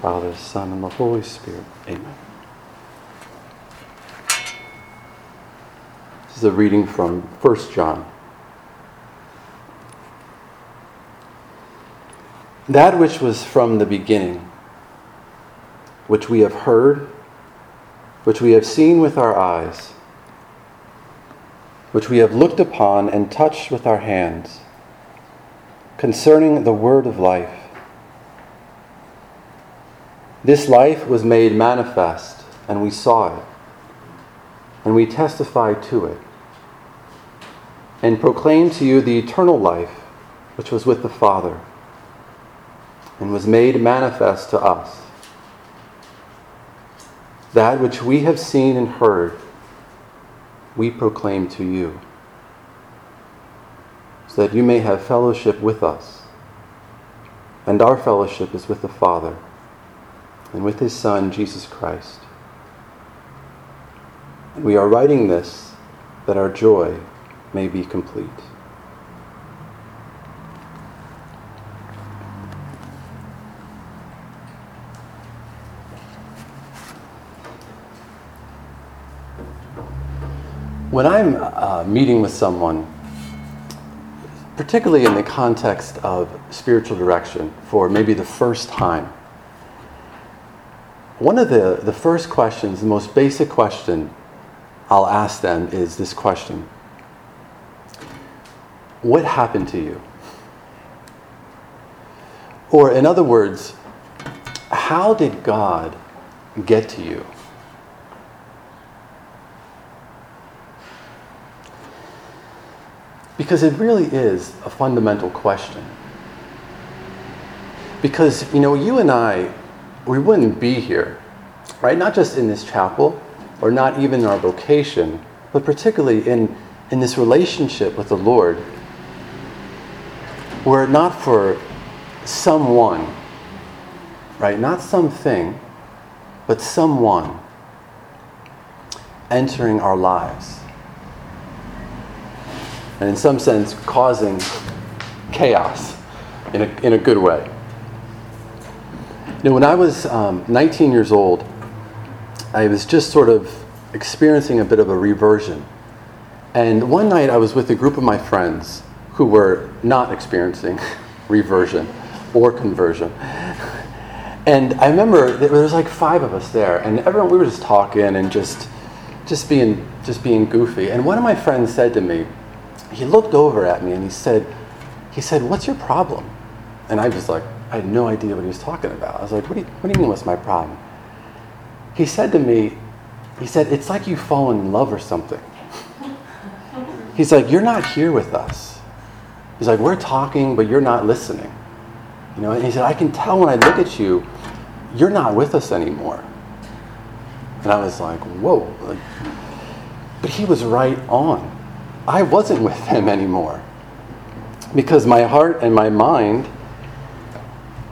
Father, Son, and the Holy Spirit. Amen. This is a reading from 1 John. That which was from the beginning, which we have heard, which we have seen with our eyes, which we have looked upon and touched with our hands, concerning the word of life. This life was made manifest, and we saw it, and we testify to it, and proclaim to you the eternal life which was with the Father, and was made manifest to us. That which we have seen and heard, we proclaim to you, so that you may have fellowship with us. And our fellowship is with the Father and with his Son, Jesus Christ. And we are writing this that our joy may be complete. When I'm uh, meeting with someone, particularly in the context of spiritual direction for maybe the first time, one of the, the first questions, the most basic question I'll ask them is this question What happened to you? Or, in other words, how did God get to you? Because it really is a fundamental question. Because, you know, you and I, we wouldn't be here, right? Not just in this chapel or not even in our vocation, but particularly in, in this relationship with the Lord, were it not for someone, right? Not something, but someone entering our lives. And in some sense, causing chaos in a, in a good way. You know, when I was um, 19 years old, I was just sort of experiencing a bit of a reversion. And one night I was with a group of my friends who were not experiencing reversion or conversion. And I remember there was like five of us there, and everyone we were just talking and just just being just being goofy. And one of my friends said to me, he looked over at me and he said, he said, "What's your problem?" And I was like, I had no idea what he was talking about. I was like, what do you, what do you mean, what's my problem? He said to me, he said, it's like you've fallen in love or something. He's like, you're not here with us. He's like, we're talking, but you're not listening. You know, and he said, I can tell when I look at you, you're not with us anymore. And I was like, whoa. Like, but he was right on. I wasn't with him anymore. Because my heart and my mind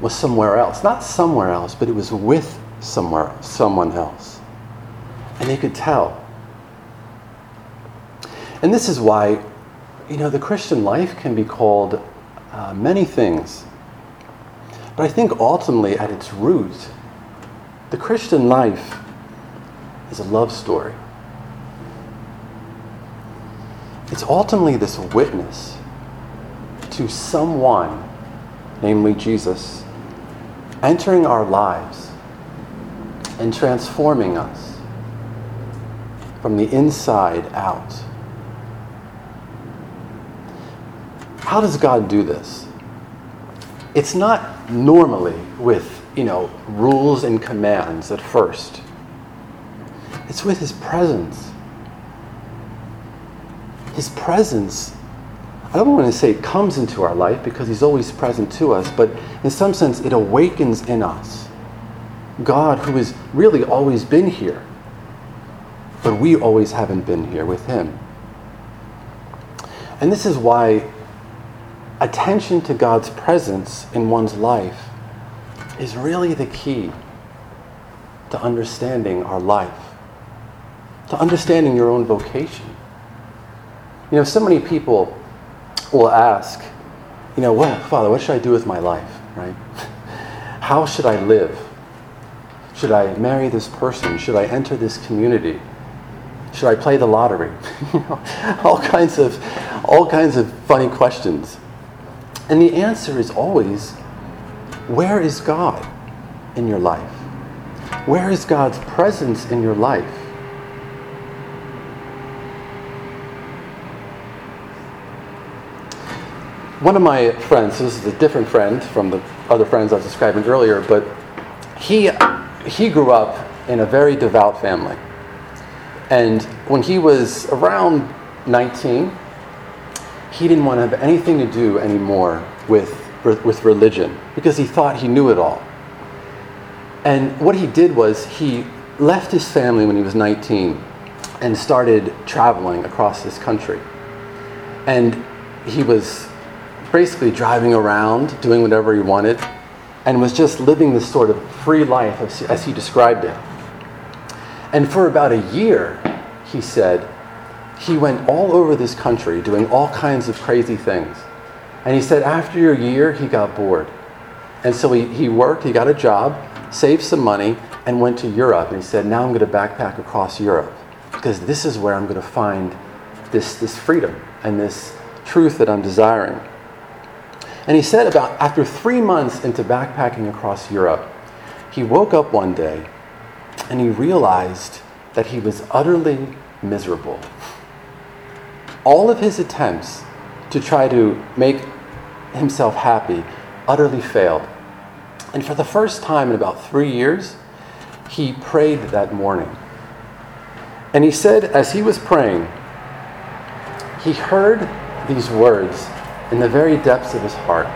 was somewhere else. Not somewhere else, but it was with somewhere, someone else. And they could tell. And this is why, you know, the Christian life can be called uh, many things. But I think ultimately, at its root, the Christian life is a love story. It's ultimately this witness to someone, namely Jesus, entering our lives and transforming us from the inside out. How does God do this? It's not normally with, you know, rules and commands at first. It's with his presence. His presence I don't want to say it comes into our life because He's always present to us, but in some sense, it awakens in us. God, who has really always been here, but we always haven't been here with Him. And this is why attention to God's presence in one's life is really the key to understanding our life, to understanding your own vocation. You know, so many people will ask, you know, well, Father, what should I do with my life, right? How should I live? Should I marry this person? Should I enter this community? Should I play the lottery? you know, all kinds of all kinds of funny questions. And the answer is always where is God in your life? Where is God's presence in your life? One of my friends, this is a different friend from the other friends I was describing earlier, but he, he grew up in a very devout family. And when he was around 19, he didn't want to have anything to do anymore with, with religion because he thought he knew it all. And what he did was he left his family when he was 19 and started traveling across this country. And he was basically driving around, doing whatever he wanted, and was just living this sort of free life as, as he described it. And for about a year, he said, he went all over this country doing all kinds of crazy things. And he said after a year, he got bored. And so he, he worked, he got a job, saved some money, and went to Europe. And he said, Now I'm going to backpack across Europe because this is where I'm going to find this, this freedom and this truth that I'm desiring. And he said, about after three months into backpacking across Europe, he woke up one day and he realized that he was utterly miserable. All of his attempts to try to make himself happy utterly failed. And for the first time in about three years, he prayed that morning. And he said, as he was praying, he heard these words in the very depths of his heart.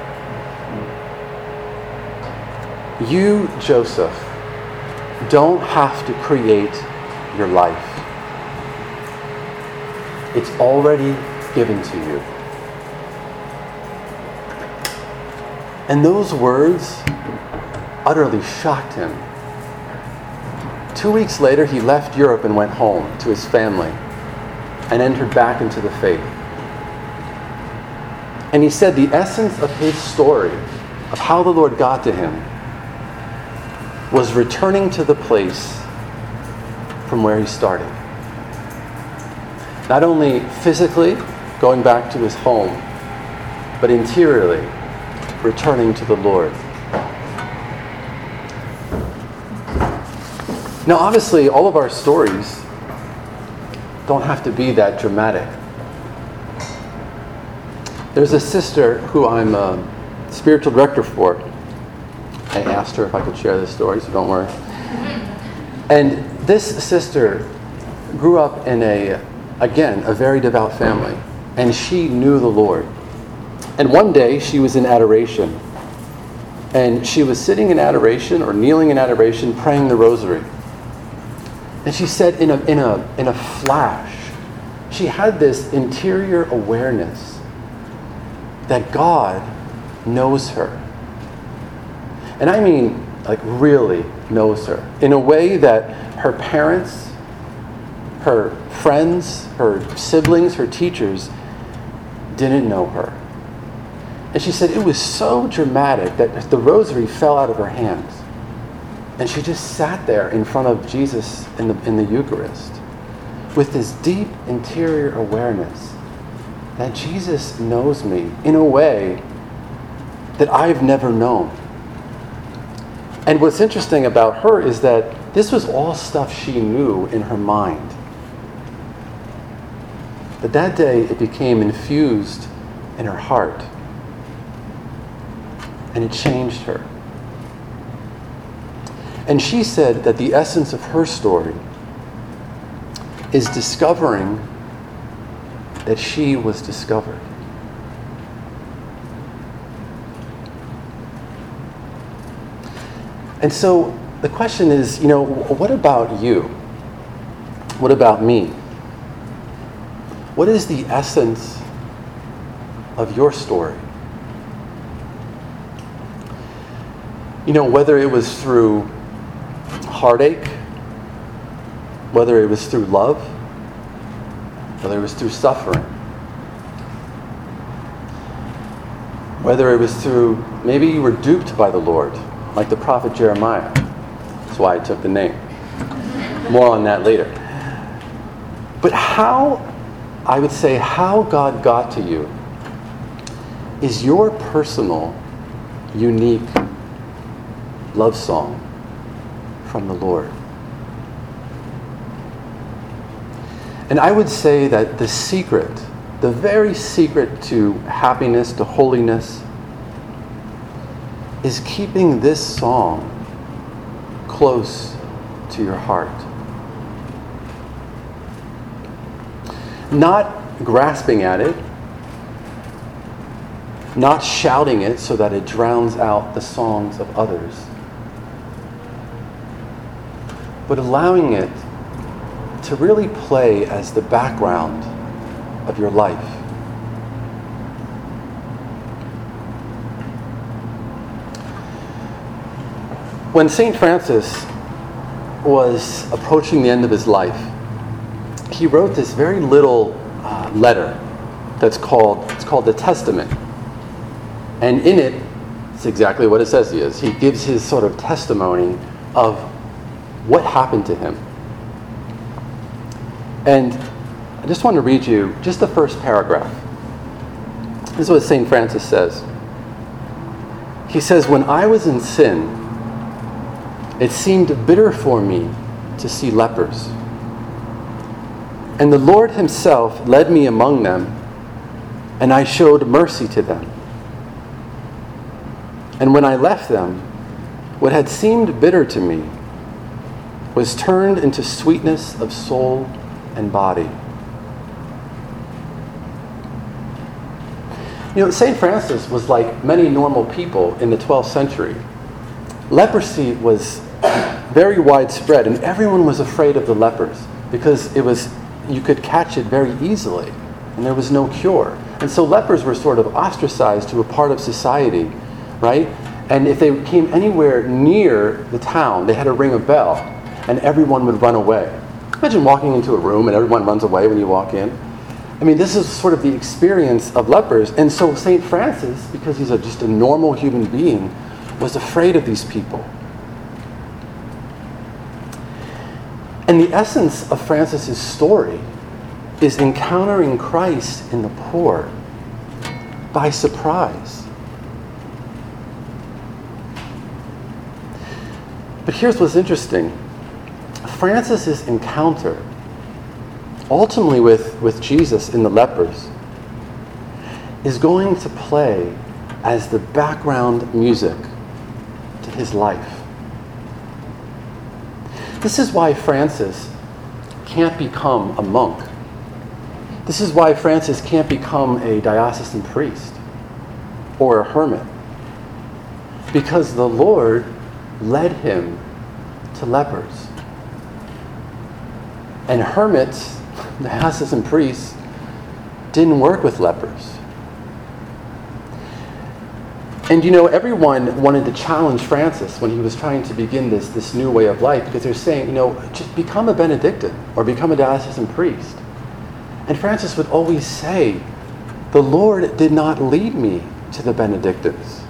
You, Joseph, don't have to create your life. It's already given to you. And those words utterly shocked him. Two weeks later, he left Europe and went home to his family and entered back into the faith. And he said the essence of his story, of how the Lord got to him, was returning to the place from where he started. Not only physically going back to his home, but interiorly returning to the Lord. Now, obviously, all of our stories don't have to be that dramatic. There's a sister who I'm a spiritual director for. I asked her if I could share this story, so don't worry. And this sister grew up in a, again, a very devout family, and she knew the Lord. And one day she was in adoration, and she was sitting in adoration or kneeling in adoration, praying the rosary. And she said, in a, in a, in a flash, she had this interior awareness that God knows her. And I mean, like, really knows her in a way that her parents, her friends, her siblings, her teachers didn't know her. And she said it was so dramatic that the rosary fell out of her hands. And she just sat there in front of Jesus in the, in the Eucharist with this deep interior awareness that Jesus knows me in a way that I've never known. And what's interesting about her is that this was all stuff she knew in her mind. But that day it became infused in her heart. And it changed her. And she said that the essence of her story is discovering that she was discovered. And so the question is, you know, what about you? What about me? What is the essence of your story? You know, whether it was through heartache, whether it was through love, whether it was through suffering, whether it was through maybe you were duped by the Lord, like the prophet Jeremiah, That's why I took the name. More on that later. But how, I would say, how God got to you is your personal, unique love song from the Lord. And I would say that the secret, the very secret to happiness, to holiness, is keeping this song close to your heart. Not grasping at it, not shouting it so that it drowns out the songs of others, but allowing it to really play as the background of your life. When St. Francis was approaching the end of his life, he wrote this very little uh, letter that's called it's called the Testament. And in it, it's exactly what it says he is. He gives his sort of testimony of what happened to him. And I just want to read you just the first paragraph. This is what St. Francis says. He says, When I was in sin, it seemed bitter for me to see lepers. And the Lord Himself led me among them, and I showed mercy to them. And when I left them, what had seemed bitter to me was turned into sweetness of soul and body. You know, St. Francis was like many normal people in the 12th century. Leprosy was very widespread, and everyone was afraid of the lepers because it was you could catch it very easily, and there was no cure. And so lepers were sort of ostracized to a part of society, right? And if they came anywhere near the town, they had to ring a bell, and everyone would run away. Imagine walking into a room and everyone runs away when you walk in. I mean, this is sort of the experience of lepers. And so St. Francis, because he's a, just a normal human being, was afraid of these people. And the essence of Francis's story is encountering Christ in the poor by surprise. But here's what's interesting Francis's encounter ultimately with, with Jesus in the lepers is going to play as the background music to his life. This is why Francis can't become a monk. This is why Francis can't become a diocesan priest or a hermit. Because the Lord led him to lepers. And hermits, the diocesan priests, didn't work with lepers. And you know, everyone wanted to challenge Francis when he was trying to begin this, this new way of life because they're saying, you know, just become a Benedictine or become a diocesan priest. And Francis would always say, the Lord did not lead me to the Benedictines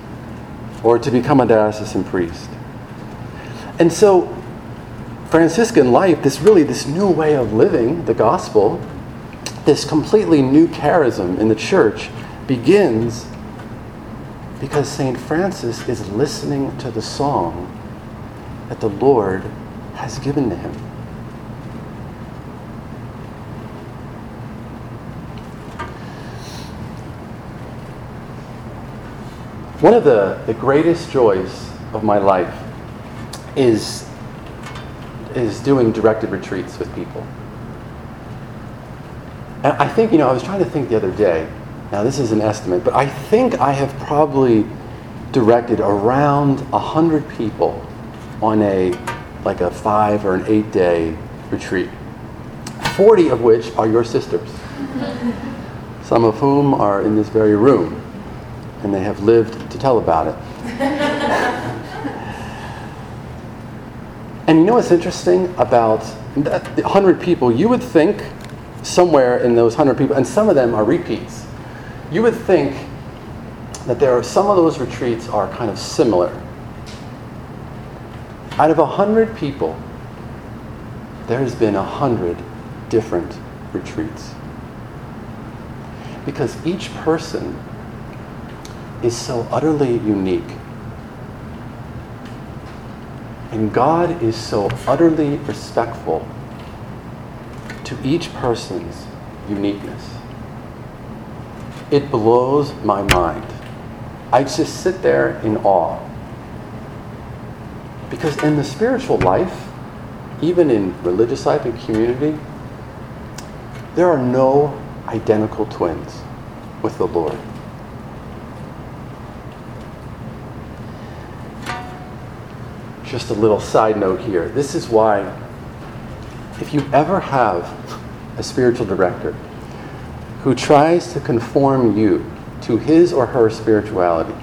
or to become a diocesan priest. And so, Franciscan life, this really this new way of living the gospel, this completely new charism in the church begins because St. Francis is listening to the song that the Lord has given to him. One of the, the greatest joys of my life is, is doing directed retreats with people. And I think, you know, I was trying to think the other day, now, this is an estimate, but I think I have probably directed around 100 people on a like a five or an eight day retreat, 40 of which are your sisters, some of whom are in this very room, and they have lived to tell about it. And you know what's interesting about 100 people? You would think somewhere in those 100 people, and some of them are repeats you would think that there are some of those retreats are kind of similar. Out of a hundred people, there has been a hundred different retreats. Because each person is so utterly unique. And God is so utterly respectful to each person's uniqueness. It blows my mind. I just sit there in awe. Because in the spiritual life, even in religious life and community, there are no identical twins with the Lord. Just a little side note here. This is why, if you ever have a spiritual director who tries to conform you to his or her spirituality,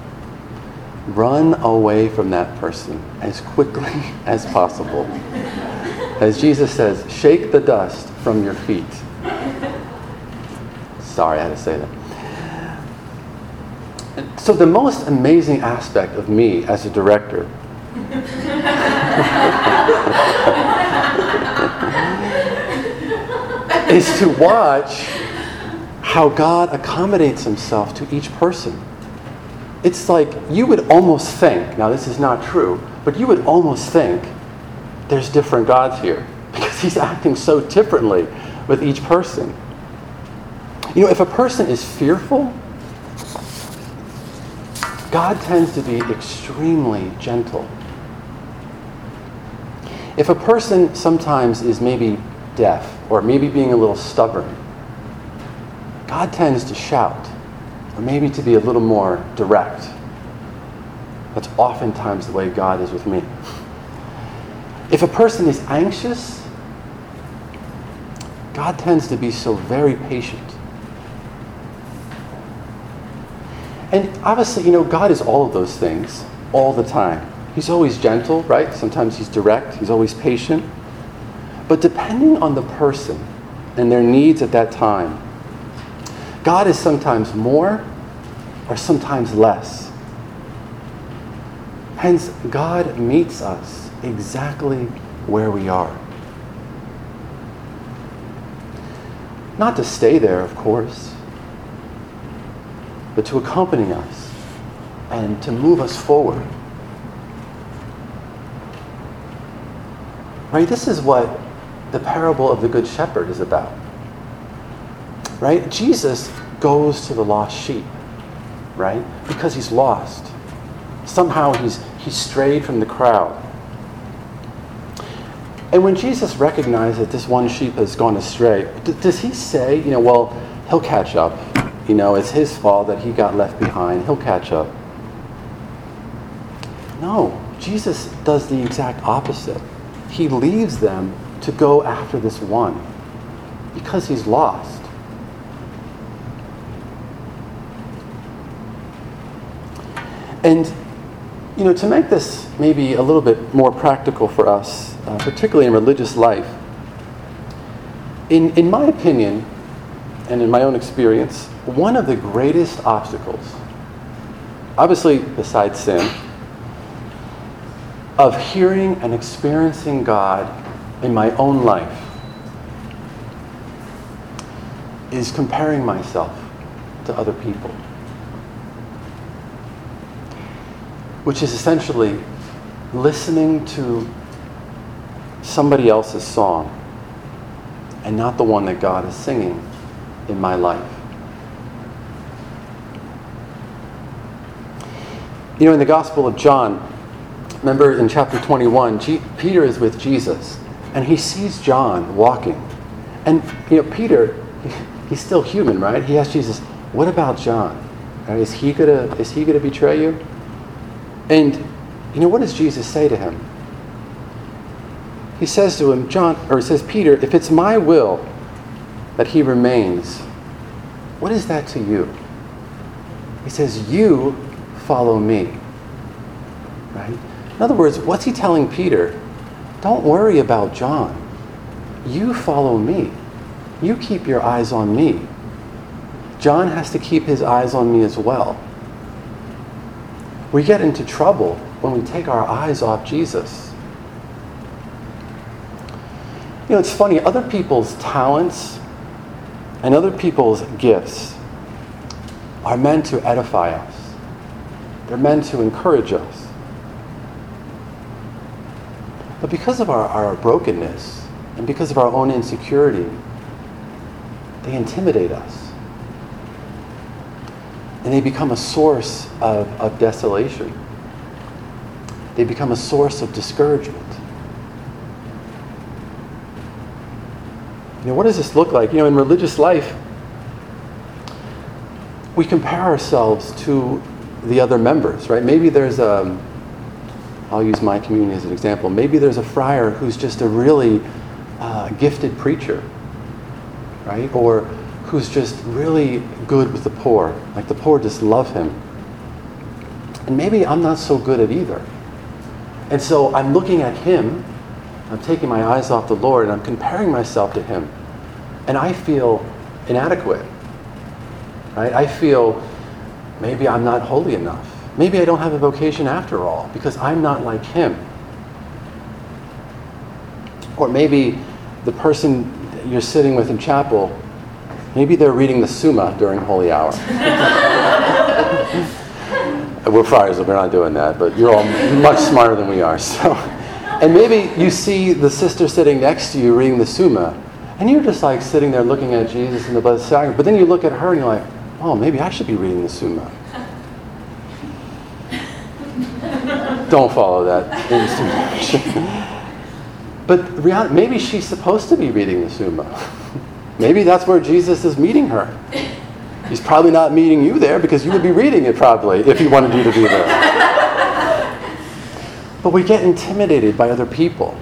run away from that person as quickly as possible. As Jesus says, shake the dust from your feet. Sorry, I had to say that. So, the most amazing aspect of me as a director is to watch how God accommodates himself to each person. It's like you would almost think, now this is not true, but you would almost think there's different gods here because he's acting so differently with each person. You know, if a person is fearful, God tends to be extremely gentle. If a person sometimes is maybe deaf or maybe being a little stubborn, God tends to shout or maybe to be a little more direct. That's oftentimes the way God is with me. If a person is anxious, God tends to be so very patient. And obviously, you know, God is all of those things all the time. He's always gentle, right? Sometimes he's direct, he's always patient. But depending on the person and their needs at that time, God is sometimes more or sometimes less. Hence, God meets us exactly where we are. Not to stay there, of course, but to accompany us and to move us forward. Right? This is what the parable of the Good Shepherd is about. Right? Jesus goes to the lost sheep, right? Because he's lost. Somehow he's, he's strayed from the crowd. And when Jesus recognizes that this one sheep has gone astray, does he say, you know, well, he'll catch up? You know, it's his fault that he got left behind. He'll catch up. No, Jesus does the exact opposite. He leaves them to go after this one because he's lost. And, you know, to make this maybe a little bit more practical for us, uh, particularly in religious life, in, in my opinion, and in my own experience, one of the greatest obstacles, obviously besides sin, of hearing and experiencing God in my own life is comparing myself to other people. Which is essentially listening to somebody else's song and not the one that God is singing in my life. You know, in the Gospel of John, remember in chapter 21, G- Peter is with Jesus and he sees John walking. And, you know, Peter, he's still human, right? He asks Jesus, What about John? Uh, is he gonna, is he gonna betray you? And, you know, what does Jesus say to him? He says to him, John, or he says, Peter, if it's my will that he remains, what is that to you? He says, You follow me. In other words, what's he telling Peter? Don't worry about John. You follow me. You keep your eyes on me. John has to keep his eyes on me as well. We get into trouble when we take our eyes off Jesus. You know, it's funny, other people's talents and other people's gifts are meant to edify us, they're meant to encourage us. But because of our, our brokenness and because of our own insecurity, they intimidate us. And they become a source of, of desolation. They become a source of discouragement. You know, what does this look like? You know, in religious life, we compare ourselves to the other members, right? Maybe there's a, I'll use my community as an example. Maybe there's a friar who's just a really uh, gifted preacher, right? Or who's just really good with the poor. Like the poor just love him. And maybe I'm not so good at either. And so I'm looking at him, I'm taking my eyes off the Lord, and I'm comparing myself to him. And I feel inadequate. Right? I feel maybe I'm not holy enough. Maybe I don't have a vocation after all because I'm not like him. Or maybe the person you're sitting with in chapel, maybe they're reading the Summa during Holy Hour. we're friars, we're not doing that, but you're all much smarter than we are. So, and maybe you see the sister sitting next to you reading the Summa, and you're just like sitting there looking at Jesus and the Blessed Sacrament. But then you look at her and you're like, oh, maybe I should be reading the Summa. Don't follow that but reality, maybe she's supposed to be reading the Summa. maybe that's where Jesus is meeting her. He's probably not meeting you there because you would be reading it probably if he wanted you to be there. but we get intimidated by other people.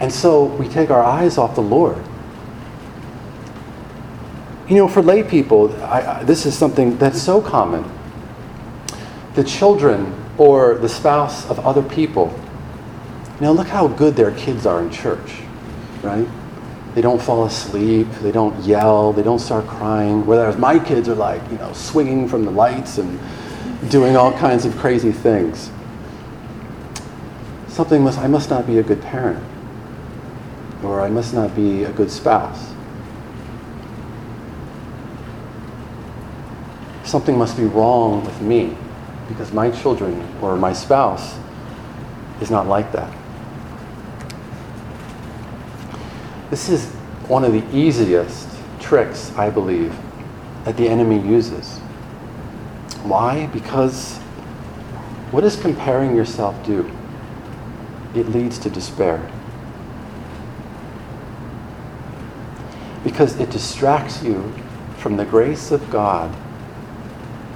And so we take our eyes off the Lord. You know, for lay people, I, I, this is something that's so common. The children or the spouse of other people, Now, look how good their kids are in church, right? They don't fall asleep. They don't yell. They don't start crying. Whereas my kids are like, you know, swinging from the lights and doing all kinds of crazy things. Something must, I must not be a good parent. Or I must not be a good spouse. Something must be wrong with me because my children or my spouse is not like that. This is one of the easiest tricks, I believe, that the enemy uses. Why? Because what does comparing yourself do? It leads to despair. Because it distracts you from the grace of God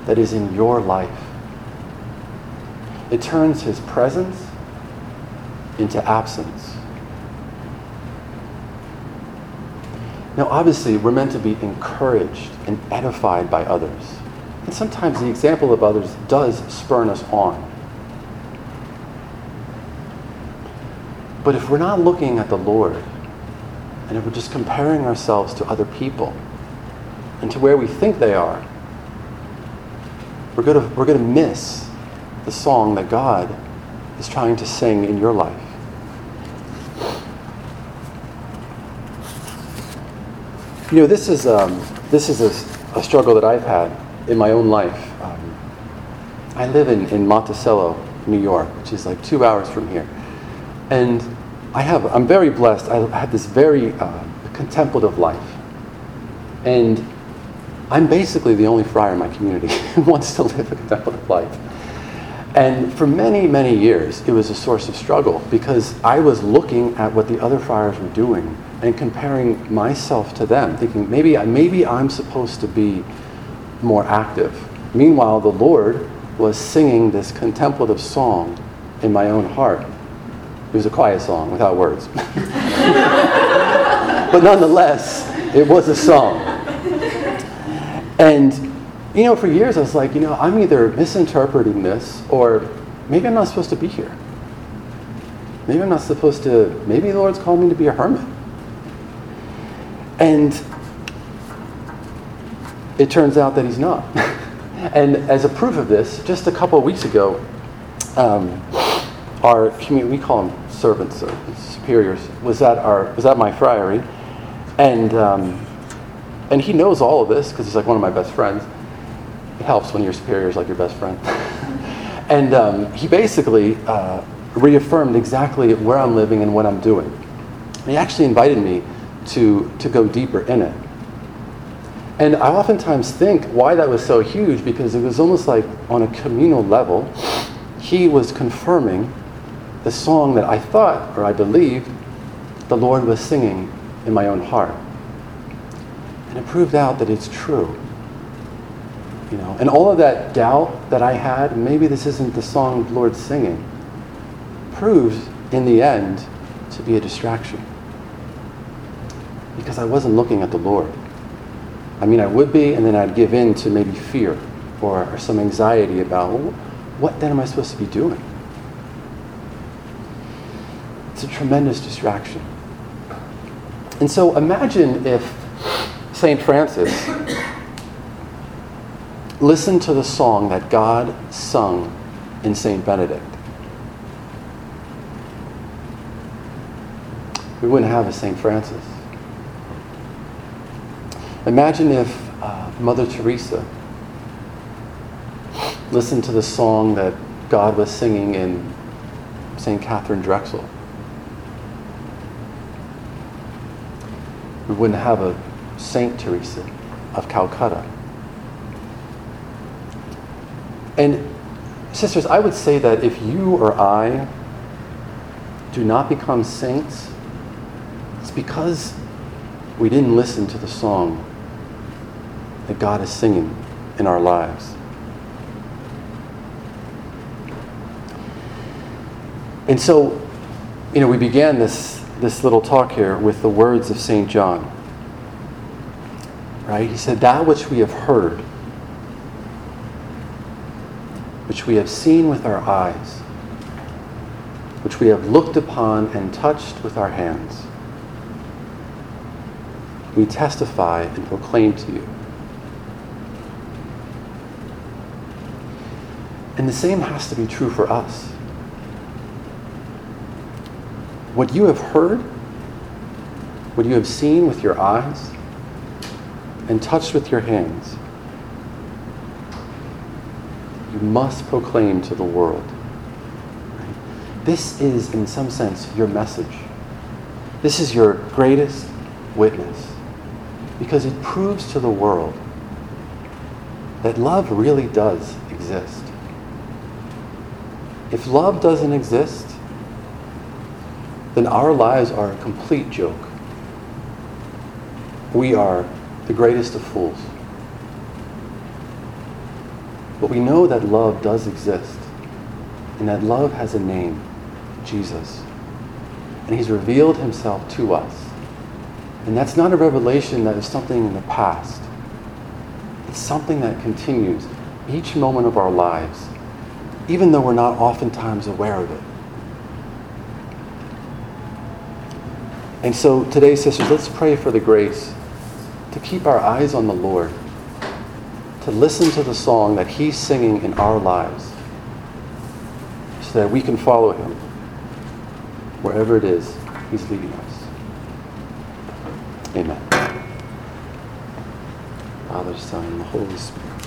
that is in your life. It turns his presence into absence. Now, obviously, we're meant to be encouraged and edified by others. And sometimes the example of others does spurn us on. But if we're not looking at the Lord, and if we're just comparing ourselves to other people and to where we think they are, we're going to, we're going to miss the song that God is trying to sing in your life. You know, this is, um, this is a, a, struggle that I've had in my own life. Um, I live in, in Monticello, New York, which is like two hours from here. And I have, I'm very blessed. I have this very uh, contemplative life. And I'm basically the only friar in my community who wants to live a contemplative life. And for many, many years, it was a source of struggle because I was looking at what the other friars were doing and comparing myself to them, thinking maybe, maybe I'm supposed to be more active. Meanwhile, the Lord was singing this contemplative song in my own heart. It was a quiet song without words. but nonetheless, it was a song. And, you know, for years I was like, you know, I'm either misinterpreting this or maybe I'm not supposed to be here. Maybe I'm not supposed to, maybe the Lord's called me to be a hermit. And it turns out that he's not. and as a proof of this, just a couple of weeks ago, um, our community, we call them servants or superiors, was at, our, was at my friary. And, um, and he knows all of this because he's like one of my best friends. It helps when your superior is like your best friend. and um, he basically uh, reaffirmed exactly where I'm living and what I'm doing. He actually invited me to, to go deeper in it. And I oftentimes think why that was so huge because it was almost like on a communal level, he was confirming the song that I thought or I believed the Lord was singing in my own heart. And it proved out that it's true. You know, and all of that doubt that I had, maybe this isn't the song the Lord's singing, proves in the end to be a distraction. Because I wasn't looking at the Lord. I mean, I would be, and then I'd give in to maybe fear or, or some anxiety about, well, what then am I supposed to be doing? It's a tremendous distraction. And so imagine if St. Francis listened to the song that God sung in St. Benedict. We wouldn't have a St. Francis. Imagine if uh, Mother Teresa listened to the song that God was singing in St. Katharine Drexel. We wouldn't have a Saint Teresa of Calcutta. And sisters, I would say that if you or I do not become saints, it's because we didn't listen to the song that God is singing in our lives. And so, you know, we began this, this little talk here with the words of St. John. Right? He said, That which we have heard, which we have seen with our eyes, which we have looked upon and touched with our hands, we testify and proclaim to you. And the same has to be true for us. What you have heard, what you have seen with your eyes, and touched with your hands, you must proclaim to the world. This is, in some sense, your message. This is your greatest witness because it proves to the world that love really does exist. If love doesn't exist, then our lives are a complete joke. We are the greatest of fools. But we know that love does exist, and that love has a name Jesus. And He's revealed Himself to us. And that's not a revelation that is something in the past, it's something that continues each moment of our lives, even though we're not oftentimes aware of it. And so today, sisters, let's pray for the grace to keep our eyes on the Lord, to listen to the song that He's singing in our lives, so that we can follow Him wherever it is He's leading us. Amen. Father, Son, and the Holy Spirit.